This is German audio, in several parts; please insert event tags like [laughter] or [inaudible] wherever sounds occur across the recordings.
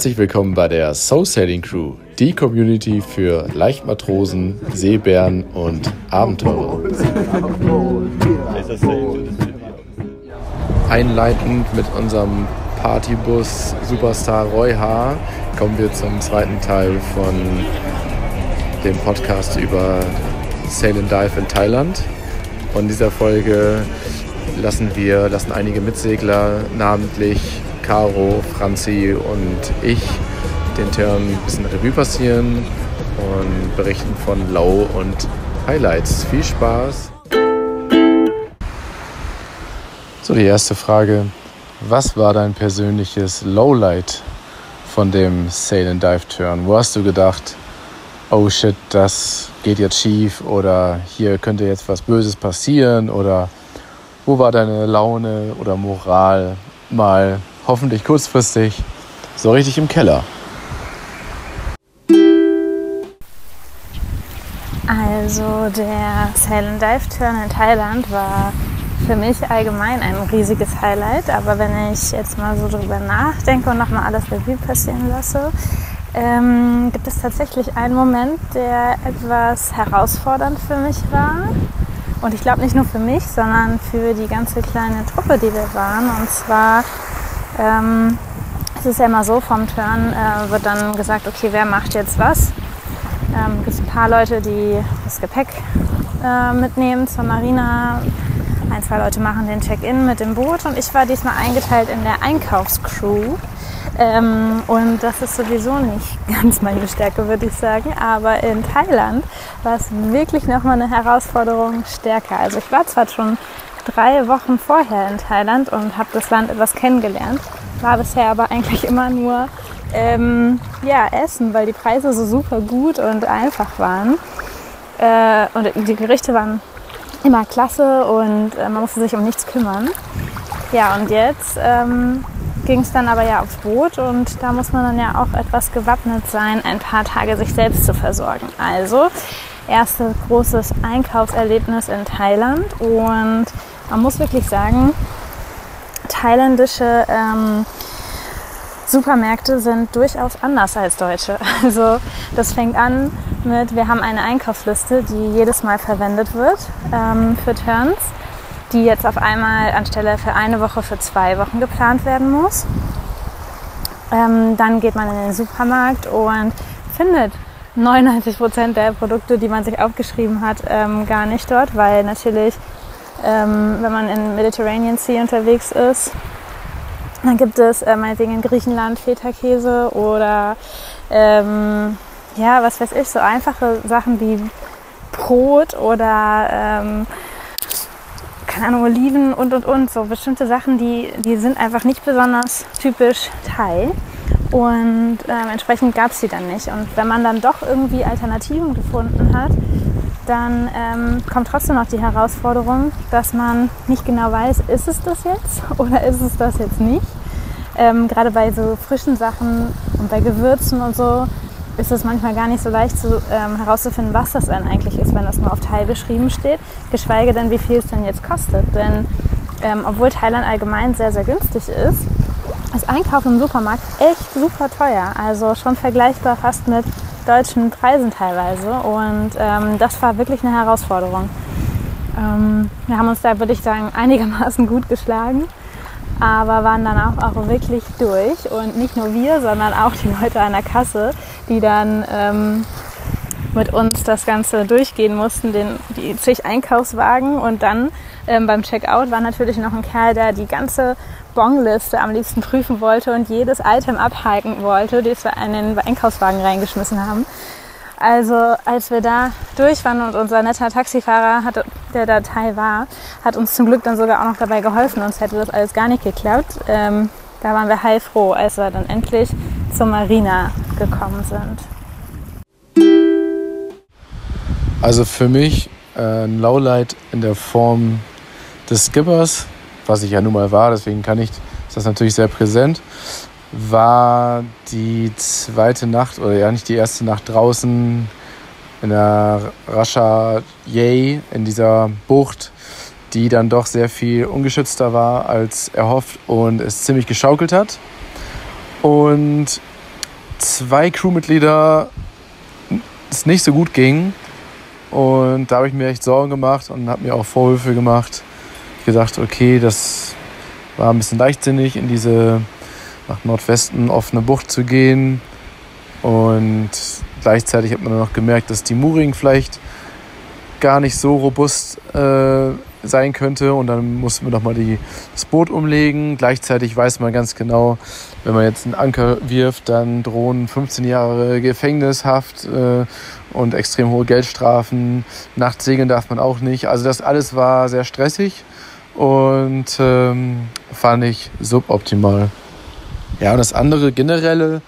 Herzlich willkommen bei der Soul Sailing Crew, die Community für Leichtmatrosen, Seebären und Abenteurer. Einleitend mit unserem Partybus Superstar Roy H. kommen wir zum zweiten Teil von dem Podcast über Sail and Dive in Thailand. Und in dieser Folge lassen wir, lassen einige Mitsegler, namentlich Caro, Franzi und ich, den Turn ein bisschen Revue passieren und berichten von Low und Highlights. Viel Spaß! So, die erste Frage. Was war dein persönliches Lowlight von dem Sail and Dive Turn? Wo hast du gedacht, oh shit, das geht jetzt schief oder hier könnte jetzt was Böses passieren oder wo war deine Laune oder Moral mal hoffentlich kurzfristig so richtig im Keller? Also der Sail and Dive Turn in Thailand war für mich allgemein ein riesiges Highlight. Aber wenn ich jetzt mal so drüber nachdenke und nochmal alles Revue passieren lasse, ähm, gibt es tatsächlich einen Moment, der etwas herausfordernd für mich war. Und ich glaube nicht nur für mich, sondern für die ganze kleine Truppe, die wir waren. Und zwar ähm, es ist ja immer so, vom Turn äh, wird dann gesagt, okay, wer macht jetzt was? Ähm, gibt ein paar Leute, die das Gepäck äh, mitnehmen zur Marina. Ein, zwei Leute machen den Check-in mit dem Boot und ich war diesmal eingeteilt in der Einkaufscrew. Ähm, und das ist sowieso nicht [laughs] ganz meine Stärke, würde ich sagen. Aber in Thailand war es wirklich nochmal eine Herausforderung stärker. Also ich war zwar schon drei Wochen vorher in Thailand und habe das Land etwas kennengelernt, war bisher aber eigentlich immer nur ähm, ja, Essen, weil die Preise so super gut und einfach waren. Äh, und die Gerichte waren immer klasse und äh, man musste sich um nichts kümmern. Ja, und jetzt ähm, ging es dann aber ja aufs Boot und da muss man dann ja auch etwas gewappnet sein, ein paar Tage sich selbst zu versorgen. Also erstes großes Einkaufserlebnis in Thailand und man muss wirklich sagen, thailändische ähm, Supermärkte sind durchaus anders als deutsche. [laughs] Also das fängt an mit, wir haben eine Einkaufsliste, die jedes Mal verwendet wird ähm, für Turns die jetzt auf einmal anstelle für eine Woche für zwei Wochen geplant werden muss. Ähm, dann geht man in den Supermarkt und findet 99 Prozent der Produkte, die man sich aufgeschrieben hat, ähm, gar nicht dort, weil natürlich, ähm, wenn man in Mediterranean Sea unterwegs ist, dann gibt es äh, meinetwegen in Griechenland Feta-Käse oder ähm, ja, was weiß ich, so einfache Sachen wie Brot oder ähm, keine Ahnung, Oliven und und und, so bestimmte Sachen, die, die sind einfach nicht besonders typisch Thai. Und ähm, entsprechend gab es die dann nicht. Und wenn man dann doch irgendwie Alternativen gefunden hat, dann ähm, kommt trotzdem noch die Herausforderung, dass man nicht genau weiß, ist es das jetzt [laughs] oder ist es das jetzt nicht. Ähm, Gerade bei so frischen Sachen und bei Gewürzen und so ist es manchmal gar nicht so leicht zu, ähm, herauszufinden, was das denn eigentlich ist, wenn das nur auf Thai beschrieben steht, geschweige denn, wie viel es denn jetzt kostet. Denn ähm, obwohl Thailand allgemein sehr, sehr günstig ist, ist Einkaufen im Supermarkt echt super teuer. Also schon vergleichbar fast mit deutschen Preisen teilweise. Und ähm, das war wirklich eine Herausforderung. Ähm, wir haben uns da, würde ich sagen, einigermaßen gut geschlagen aber waren dann auch, auch wirklich durch. Und nicht nur wir, sondern auch die Leute an der Kasse, die dann ähm, mit uns das Ganze durchgehen mussten, den, die zig Einkaufswagen. Und dann ähm, beim Checkout war natürlich noch ein Kerl, der die ganze Bongliste am liebsten prüfen wollte und jedes Item abhaken wollte, das wir in den Einkaufswagen reingeschmissen haben. Also als wir da durch waren und unser netter Taxifahrer, hat, der da Teil war, hat uns zum Glück dann sogar auch noch dabei geholfen, uns hätte das alles gar nicht geklappt. Ähm, da waren wir heilfroh, als wir dann endlich zur Marina gekommen sind. Also für mich äh, Lowlight in der Form des Skippers, was ich ja nun mal war, deswegen kann ich, ist das natürlich sehr präsent war die zweite Nacht oder ja nicht die erste Nacht draußen in der Rasha Yay in dieser Bucht, die dann doch sehr viel ungeschützter war als erhofft und es ziemlich geschaukelt hat. Und zwei Crewmitglieder es nicht so gut ging. Und da habe ich mir echt Sorgen gemacht und habe mir auch Vorwürfe gemacht. Ich gesagt, okay, das war ein bisschen leichtsinnig, in diese nach Nordwesten offene Bucht zu gehen. Und gleichzeitig hat man dann noch gemerkt, dass die Mooring vielleicht gar nicht so robust äh, sein könnte. Und dann mussten wir nochmal das Boot umlegen. Gleichzeitig weiß man ganz genau, wenn man jetzt einen Anker wirft, dann drohen 15 Jahre Gefängnishaft äh, und extrem hohe Geldstrafen. Nachts segeln darf man auch nicht. Also das alles war sehr stressig und ähm, fand ich suboptimal. Ja, und das andere generelle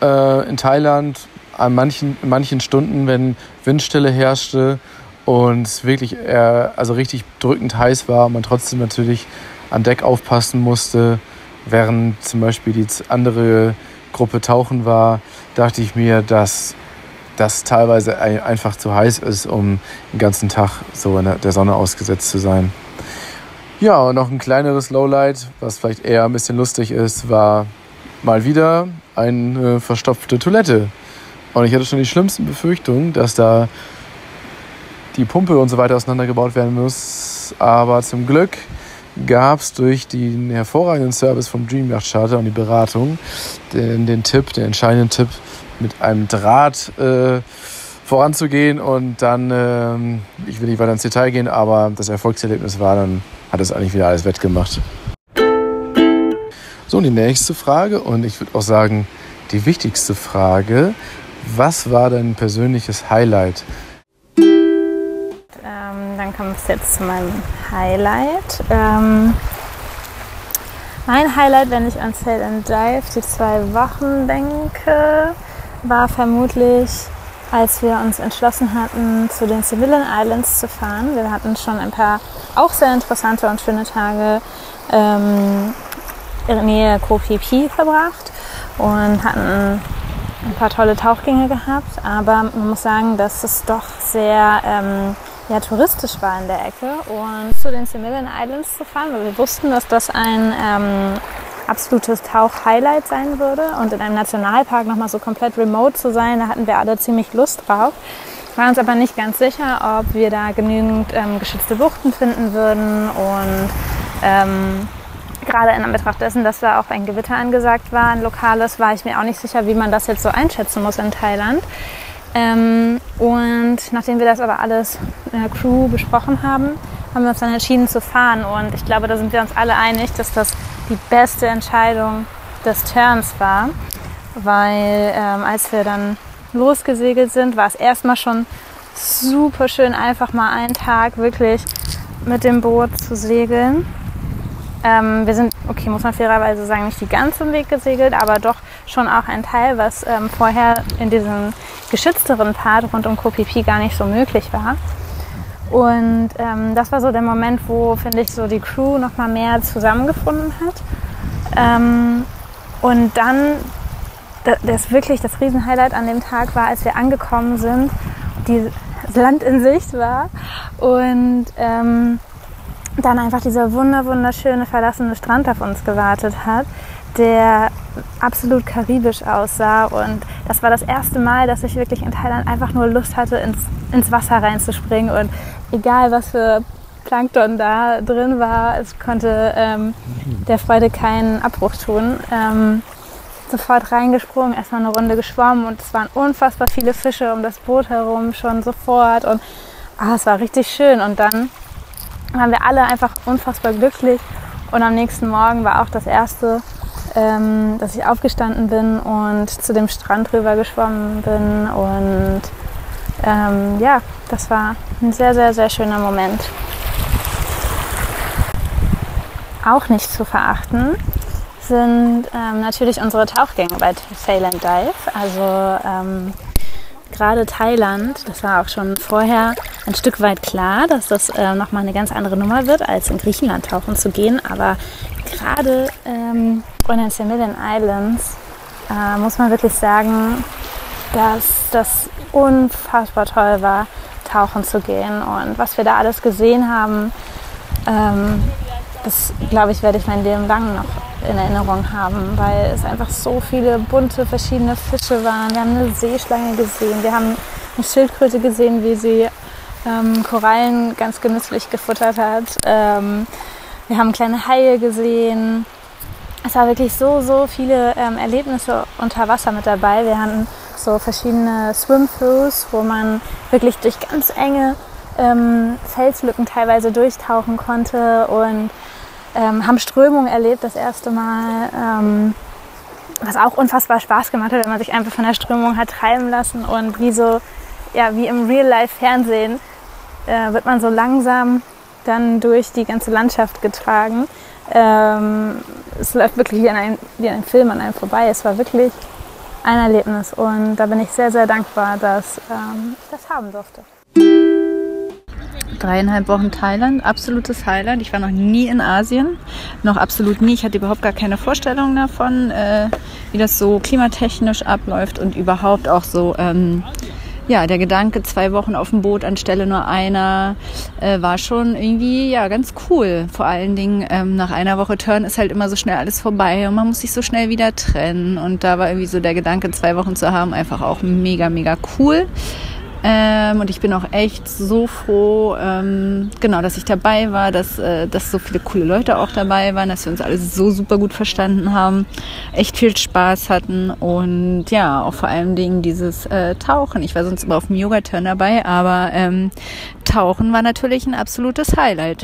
äh, in Thailand an manchen, manchen Stunden, wenn Windstille herrschte, und es wirklich äh, also richtig drückend heiß war und man trotzdem natürlich an Deck aufpassen musste, während zum Beispiel die andere Gruppe tauchen war, dachte ich mir, dass das teilweise einfach zu heiß ist, um den ganzen Tag so in der Sonne ausgesetzt zu sein. Ja, und noch ein kleineres Lowlight, was vielleicht eher ein bisschen lustig ist, war mal wieder eine verstopfte Toilette. Und ich hatte schon die schlimmsten Befürchtungen, dass da die Pumpe und so weiter auseinandergebaut werden muss. Aber zum Glück gab es durch den hervorragenden Service vom Dream Yacht Charter und die Beratung den, den Tipp, den entscheidenden Tipp, mit einem Draht äh, voranzugehen und dann, äh, ich will nicht weiter ins Detail gehen, aber das Erfolgserlebnis war, dann hat es eigentlich wieder alles wettgemacht. So, und die nächste Frage und ich würde auch sagen, die wichtigste Frage, was war dein persönliches Highlight dann kommt es jetzt zu meinem Highlight. Ähm, mein Highlight, wenn ich an Sail and Dive die zwei Wochen denke, war vermutlich, als wir uns entschlossen hatten, zu den Civilian Islands zu fahren. Wir hatten schon ein paar auch sehr interessante und schöne Tage ähm, in der Nähe Koh Phi verbracht und hatten ein paar tolle Tauchgänge gehabt. Aber man muss sagen, dass es doch sehr ähm, ja, touristisch war in der Ecke und zu den Simillian Islands zu fahren, weil wir wussten, dass das ein ähm, absolutes Tauch-Highlight sein würde und in einem Nationalpark nochmal so komplett remote zu sein, da hatten wir alle ziemlich Lust drauf. Waren uns aber nicht ganz sicher, ob wir da genügend ähm, geschützte Buchten finden würden und ähm, gerade in Anbetracht dessen, dass da auch ein Gewitter angesagt war, ein lokales, war ich mir auch nicht sicher, wie man das jetzt so einschätzen muss in Thailand. Ähm, und nachdem wir das aber alles in der Crew besprochen haben, haben wir uns dann entschieden zu fahren. Und ich glaube, da sind wir uns alle einig, dass das die beste Entscheidung des Turns war. Weil ähm, als wir dann losgesegelt sind, war es erstmal schon super schön, einfach mal einen Tag wirklich mit dem Boot zu segeln. Ähm, wir sind, okay, muss man fairerweise sagen, nicht die ganze Weg gesegelt, aber doch schon auch ein Teil, was ähm, vorher in diesem geschützteren Part rund um Kopipi gar nicht so möglich war. Und ähm, das war so der Moment, wo, finde ich, so die Crew noch mal mehr zusammengefunden hat. Ähm, und dann, das wirklich das Riesenhighlight an dem Tag war, als wir angekommen sind, die Land in Sicht war und ähm, dann einfach dieser wunder wunderschöne verlassene Strand auf uns gewartet hat, der absolut karibisch aussah. Und das war das erste Mal, dass ich wirklich in Thailand einfach nur Lust hatte, ins, ins Wasser reinzuspringen. Und egal, was für Plankton da drin war, es konnte ähm, der Freude keinen Abbruch tun. Ähm, sofort reingesprungen, erstmal eine Runde geschwommen und es waren unfassbar viele Fische um das Boot herum schon sofort. Und ah, es war richtig schön. Und dann waren wir alle einfach unfassbar glücklich. Und am nächsten Morgen war auch das erste ähm, dass ich aufgestanden bin und zu dem Strand rüber geschwommen bin. Und ähm, ja, das war ein sehr, sehr, sehr schöner Moment. Auch nicht zu verachten sind ähm, natürlich unsere Tauchgänge bei Sail and Dive. Also ähm, gerade Thailand, das war auch schon vorher ein Stück weit klar, dass das äh, nochmal eine ganz andere Nummer wird, als in Griechenland tauchen zu gehen. Aber gerade ähm, in den Semillian Islands äh, muss man wirklich sagen, dass das unfassbar toll war, tauchen zu gehen. Und was wir da alles gesehen haben, ähm, das glaube ich, werde ich mein Leben lang noch in Erinnerung haben, weil es einfach so viele bunte, verschiedene Fische waren. Wir haben eine Seeschlange gesehen, wir haben eine Schildkröte gesehen, wie sie ähm, Korallen ganz genüsslich gefuttert hat. Ähm, wir haben kleine Haie gesehen. Es war wirklich so, so viele ähm, Erlebnisse unter Wasser mit dabei. Wir hatten so verschiedene Swim-Throughs, wo man wirklich durch ganz enge ähm, Felslücken teilweise durchtauchen konnte und ähm, haben Strömungen erlebt das erste Mal, ähm, was auch unfassbar Spaß gemacht hat, wenn man sich einfach von der Strömung hat treiben lassen und wie so, ja, wie im Real-Life-Fernsehen äh, wird man so langsam dann durch die ganze Landschaft getragen. Ähm, es läuft wirklich wie an, ein, wie ein Film an einem vorbei. Es war wirklich ein Erlebnis und da bin ich sehr, sehr dankbar, dass ähm, ich das haben durfte dreieinhalb Wochen Thailand, absolutes Highlight. Ich war noch nie in Asien, noch absolut nie. Ich hatte überhaupt gar keine Vorstellung davon, äh, wie das so klimatechnisch abläuft und überhaupt auch so. Ähm, ja, der Gedanke, zwei Wochen auf dem Boot anstelle nur einer, äh, war schon irgendwie ja ganz cool. Vor allen Dingen ähm, nach einer Woche Turn ist halt immer so schnell alles vorbei und man muss sich so schnell wieder trennen. Und da war irgendwie so der Gedanke, zwei Wochen zu haben, einfach auch mega, mega cool. Ähm, und ich bin auch echt so froh, ähm, genau, dass ich dabei war, dass, äh, dass so viele coole Leute auch dabei waren, dass wir uns alle so super gut verstanden haben, echt viel Spaß hatten und ja, auch vor allen Dingen dieses äh, Tauchen. Ich war sonst immer auf dem Yoga-Turn dabei, aber ähm, Tauchen war natürlich ein absolutes Highlight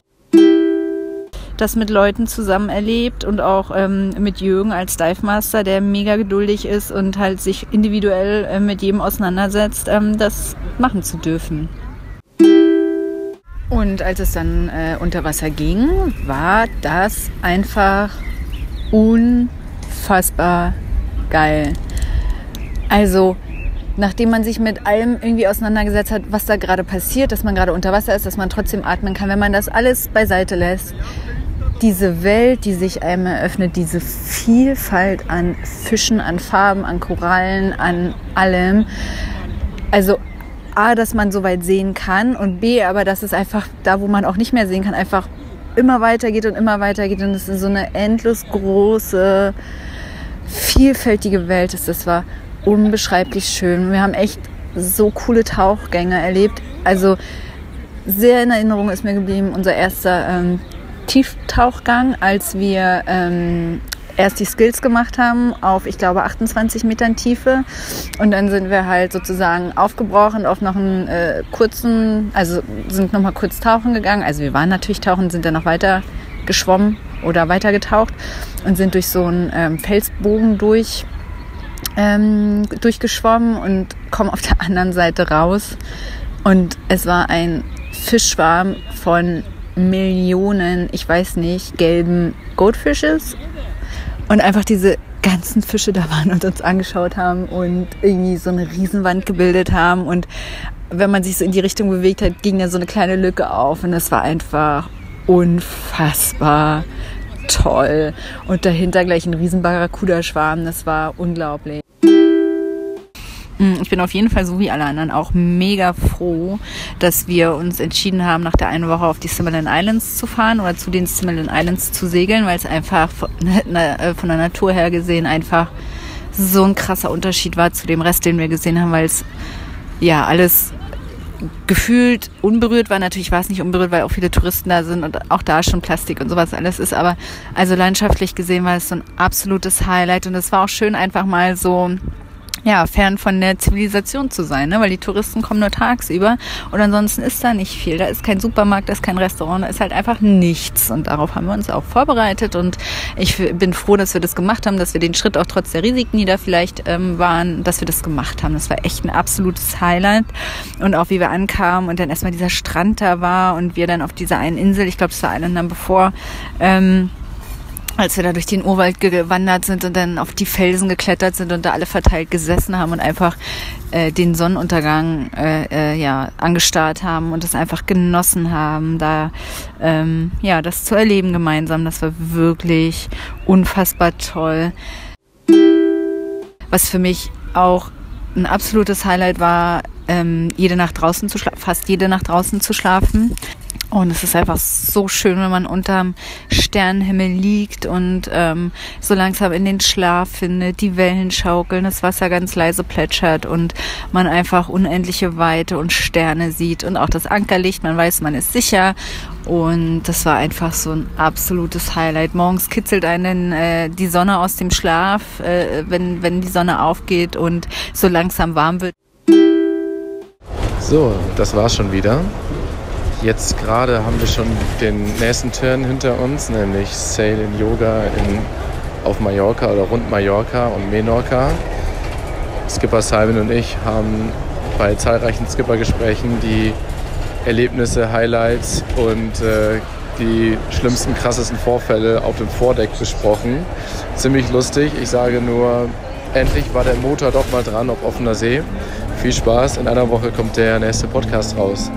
das mit Leuten zusammen erlebt und auch ähm, mit Jürgen als Dive Master, der mega geduldig ist und halt sich individuell äh, mit jedem auseinandersetzt, ähm, das machen zu dürfen. Und als es dann äh, unter Wasser ging, war das einfach unfassbar geil. Also nachdem man sich mit allem irgendwie auseinandergesetzt hat, was da gerade passiert, dass man gerade unter Wasser ist, dass man trotzdem atmen kann, wenn man das alles beiseite lässt, diese Welt, die sich einem eröffnet, diese Vielfalt an Fischen, an Farben, an Korallen, an allem. Also A, dass man so weit sehen kann und B, aber dass es einfach da, wo man auch nicht mehr sehen kann, einfach immer weitergeht und immer weitergeht und es ist so eine endlos große, vielfältige Welt ist. Das war unbeschreiblich schön. Wir haben echt so coole Tauchgänge erlebt. Also sehr in Erinnerung ist mir geblieben unser erster ähm, Tieftauchgang, als wir ähm, erst die Skills gemacht haben auf, ich glaube, 28 Metern Tiefe. Und dann sind wir halt sozusagen aufgebrochen auf noch einen äh, kurzen, also sind nochmal kurz tauchen gegangen. Also wir waren natürlich tauchen, sind dann noch weiter geschwommen oder weiter getaucht und sind durch so einen ähm, Felsbogen durch, ähm, durchgeschwommen und kommen auf der anderen Seite raus. Und es war ein Fischschwarm von Millionen, ich weiß nicht, gelben Goldfisches und einfach diese ganzen Fische da waren und uns angeschaut haben und irgendwie so eine Riesenwand gebildet haben. Und wenn man sich so in die Richtung bewegt hat, ging da so eine kleine Lücke auf und es war einfach unfassbar toll. Und dahinter gleich ein riesen Barracuda-Schwarm, das war unglaublich. Mm, ich bin auf jeden Fall so wie alle anderen auch mega froh, dass wir uns entschieden haben, nach der einen Woche auf die Similan Islands zu fahren oder zu den Similan Islands zu segeln, weil es einfach von, [laughs] äh, von der Natur her gesehen einfach so ein krasser Unterschied war zu dem Rest, den wir gesehen haben, weil es ja alles gefühlt unberührt war. Natürlich war es nicht unberührt, weil auch viele Touristen da sind und auch da schon Plastik und sowas alles ist. Aber also landschaftlich gesehen war es so ein absolutes Highlight und es war auch schön einfach mal so ja, fern von der Zivilisation zu sein, ne? weil die Touristen kommen nur tagsüber und ansonsten ist da nicht viel. Da ist kein Supermarkt, da ist kein Restaurant, da ist halt einfach nichts. Und darauf haben wir uns auch vorbereitet und ich bin froh, dass wir das gemacht haben, dass wir den Schritt auch trotz der Risiken, die da vielleicht ähm, waren, dass wir das gemacht haben. Das war echt ein absolutes Highlight. Und auch wie wir ankamen und dann erstmal dieser Strand da war und wir dann auf dieser einen Insel, ich glaube, es war einen dann bevor, ähm, als wir da durch den Urwald gewandert sind und dann auf die Felsen geklettert sind und da alle verteilt gesessen haben und einfach äh, den Sonnenuntergang äh, äh, ja angestarrt haben und das einfach genossen haben, da ähm, ja das zu erleben gemeinsam, das war wirklich unfassbar toll. Was für mich auch ein absolutes Highlight war, ähm, jede Nacht draußen zu schlafen, fast jede Nacht draußen zu schlafen Und es ist einfach so schön, wenn man unterm Sternenhimmel liegt und ähm, so langsam in den Schlaf findet, die Wellen schaukeln, das Wasser ganz leise plätschert und man einfach unendliche Weite und Sterne sieht und auch das Ankerlicht, man weiß, man ist sicher. Und das war einfach so ein absolutes Highlight. Morgens kitzelt einen äh, die Sonne aus dem Schlaf, äh, wenn, wenn die Sonne aufgeht und so langsam warm wird. So, das war's schon wieder. Jetzt gerade haben wir schon den nächsten Turn hinter uns, nämlich Sail in Yoga in, auf Mallorca oder rund Mallorca und Menorca. Skipper Simon und ich haben bei zahlreichen Skippergesprächen die Erlebnisse, Highlights und äh, die schlimmsten, krassesten Vorfälle auf dem Vordeck besprochen. Ziemlich lustig. Ich sage nur, endlich war der Motor doch mal dran auf offener See. Viel Spaß. In einer Woche kommt der nächste Podcast raus.